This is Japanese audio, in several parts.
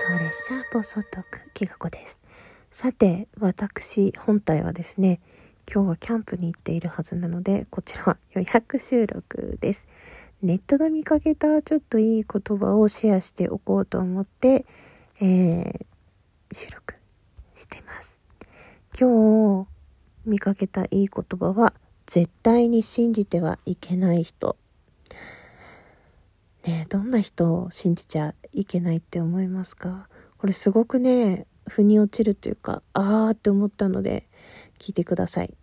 送列車暴走トークきがこです。さて私本体はですね今日はキャンプに行っているはずなのでこちらは予約収録です。ネットで見かけたちょっといい言葉をシェアしておこうと思って、えー、収録してます。今日見かけたいい言葉は絶対に信じてはいけない人。ねどんな人を信じちゃいけないって思いますか？これすごくね、腑に落ちるというか、あーって思ったので、聞いてください。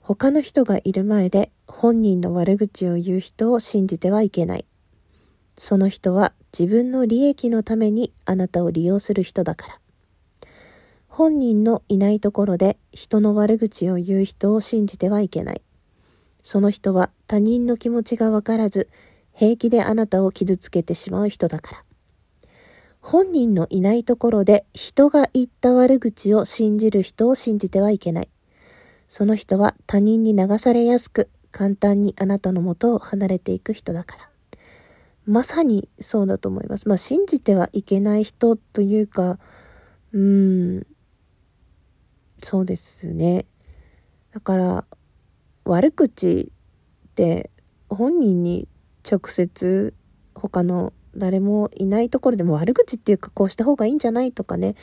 他の人がいる前で本人の悪口を言う人を信じてはいけない。その人は自分の利益のためにあなたを利用する人だから。本人のいないところで人の悪口を言う人を信じてはいけない。その人は他人の気持ちがわからず平気であなたを傷つけてしまう人だから。本人のいないところで人が言った悪口を信じる人を信じてはいけない。その人は他人に流されやすく、簡単にあなたのもとを離れていく人だから。まさにそうだと思います。まあ信じてはいけない人というか、うーん、そうですね。だから、悪口って本人に直接他の誰もいないところでも悪口っていうかこうした方がいいんじゃないとかね。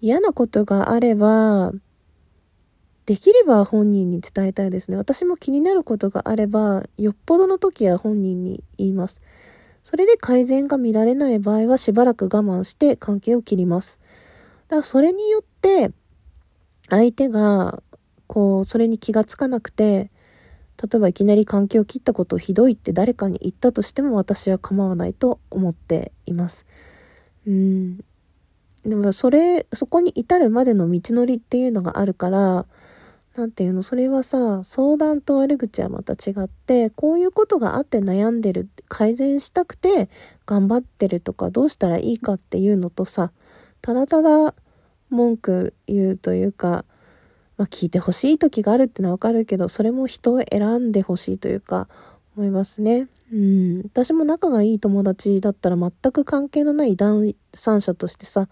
嫌なことがあればできれば本人に伝えたいですね。私も気になることがあればよっぽどの時は本人に言います。それで改善が見られない場合はしばらく我慢して関係を切ります。だからそれによって相手がこうそれに気がつかなくて例えばいきなり関係を切ったことをひどいって誰かに言ったとしても私は構わないと思っています。うん。でもそれ、そこに至るまでの道のりっていうのがあるから、なんていうの、それはさ、相談と悪口はまた違って、こういうことがあって悩んでる、改善したくて頑張ってるとか、どうしたらいいかっていうのとさ、ただただ文句言うというか、まあ、聞いてほしい時があるってのはわかるけど、それも人を選んでほしいというか、思いますね。うん。私も仲がいい友達だったら全く関係のない第三者としてさ、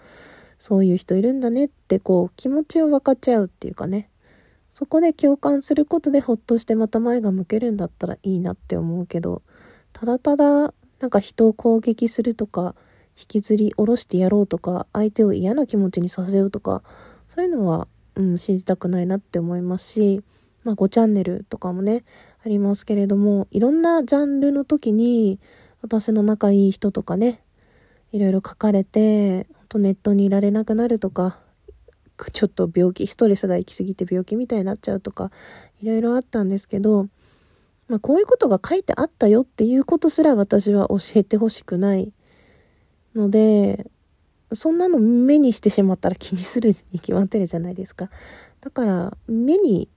そういう人いるんだねってこう気持ちを分かっち合うっていうかね。そこで共感することでほっとしてまた前が向けるんだったらいいなって思うけど、ただただなんか人を攻撃するとか、引きずり下ろしてやろうとか、相手を嫌な気持ちにさせようとか、そういうのはうん、信じたくないなって思いますし、まあ5チャンネルとかもね、ありますけれども、いろんなジャンルの時に、私の仲いい人とかね、いろいろ書かれて、とネットにいられなくなるとか、ちょっと病気、ストレスが行き過ぎて病気みたいになっちゃうとか、いろいろあったんですけど、まあ、こういうことが書いてあったよっていうことすら私は教えてほしくないので、そんなの目にしてしまったら気にするに決まってるじゃないですか。だから、目に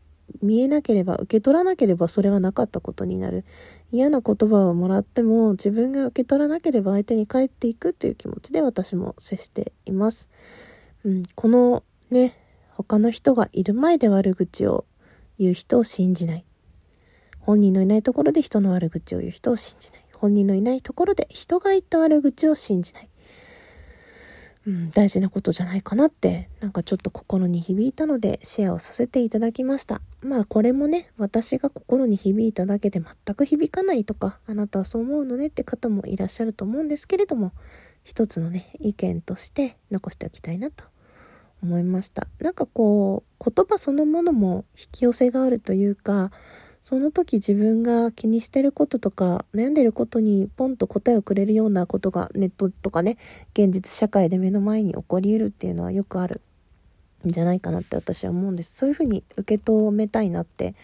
見えなければ、受け取らなければそれはなかったことになる。嫌な言葉をもらっても自分が受け取らなければ相手に返っていくっていう気持ちで私も接しています。うん、このね、他の人がいる前で悪口を言う人を信じない。本人のいないところで人の悪口を言う人を信じない。本人のいないところで人が言った悪口を信じない。うん、大事なことじゃないかなって、なんかちょっと心に響いたのでシェアをさせていただきました。まあこれもね、私が心に響いただけで全く響かないとか、あなたはそう思うのねって方もいらっしゃると思うんですけれども、一つのね、意見として残しておきたいなと思いました。なんかこう、言葉そのものも引き寄せがあるというか、その時自分が気にしてることとか悩んでることにポンと答えをくれるようなことがネットとかね現実社会で目の前に起こり得るっていうのはよくあるんじゃないかなって私は思うんです。そういうふうに受け止めたいなって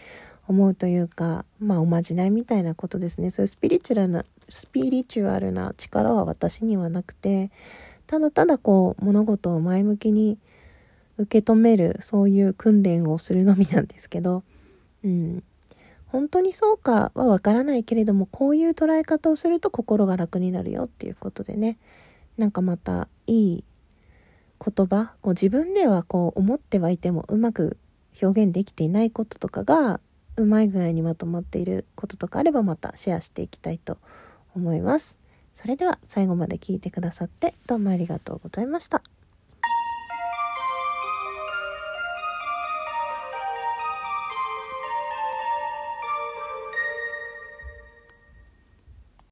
思うというかまあおまじないみたいなことですね。そういうスピリチュアルなスピリチュアルな力は私にはなくてただただこう物事を前向きに受け止めるそういう訓練をするのみなんですけどうん。本当にそうかはわからないけれどもこういう捉え方をすると心が楽になるよっていうことでねなんかまたいい言葉こう自分ではこう思ってはいてもうまく表現できていないこととかがうまい具合にまとまっていることとかあればまたシェアしていきたいと思います。それでは最後まで聞いてくださってどうもありがとうございました。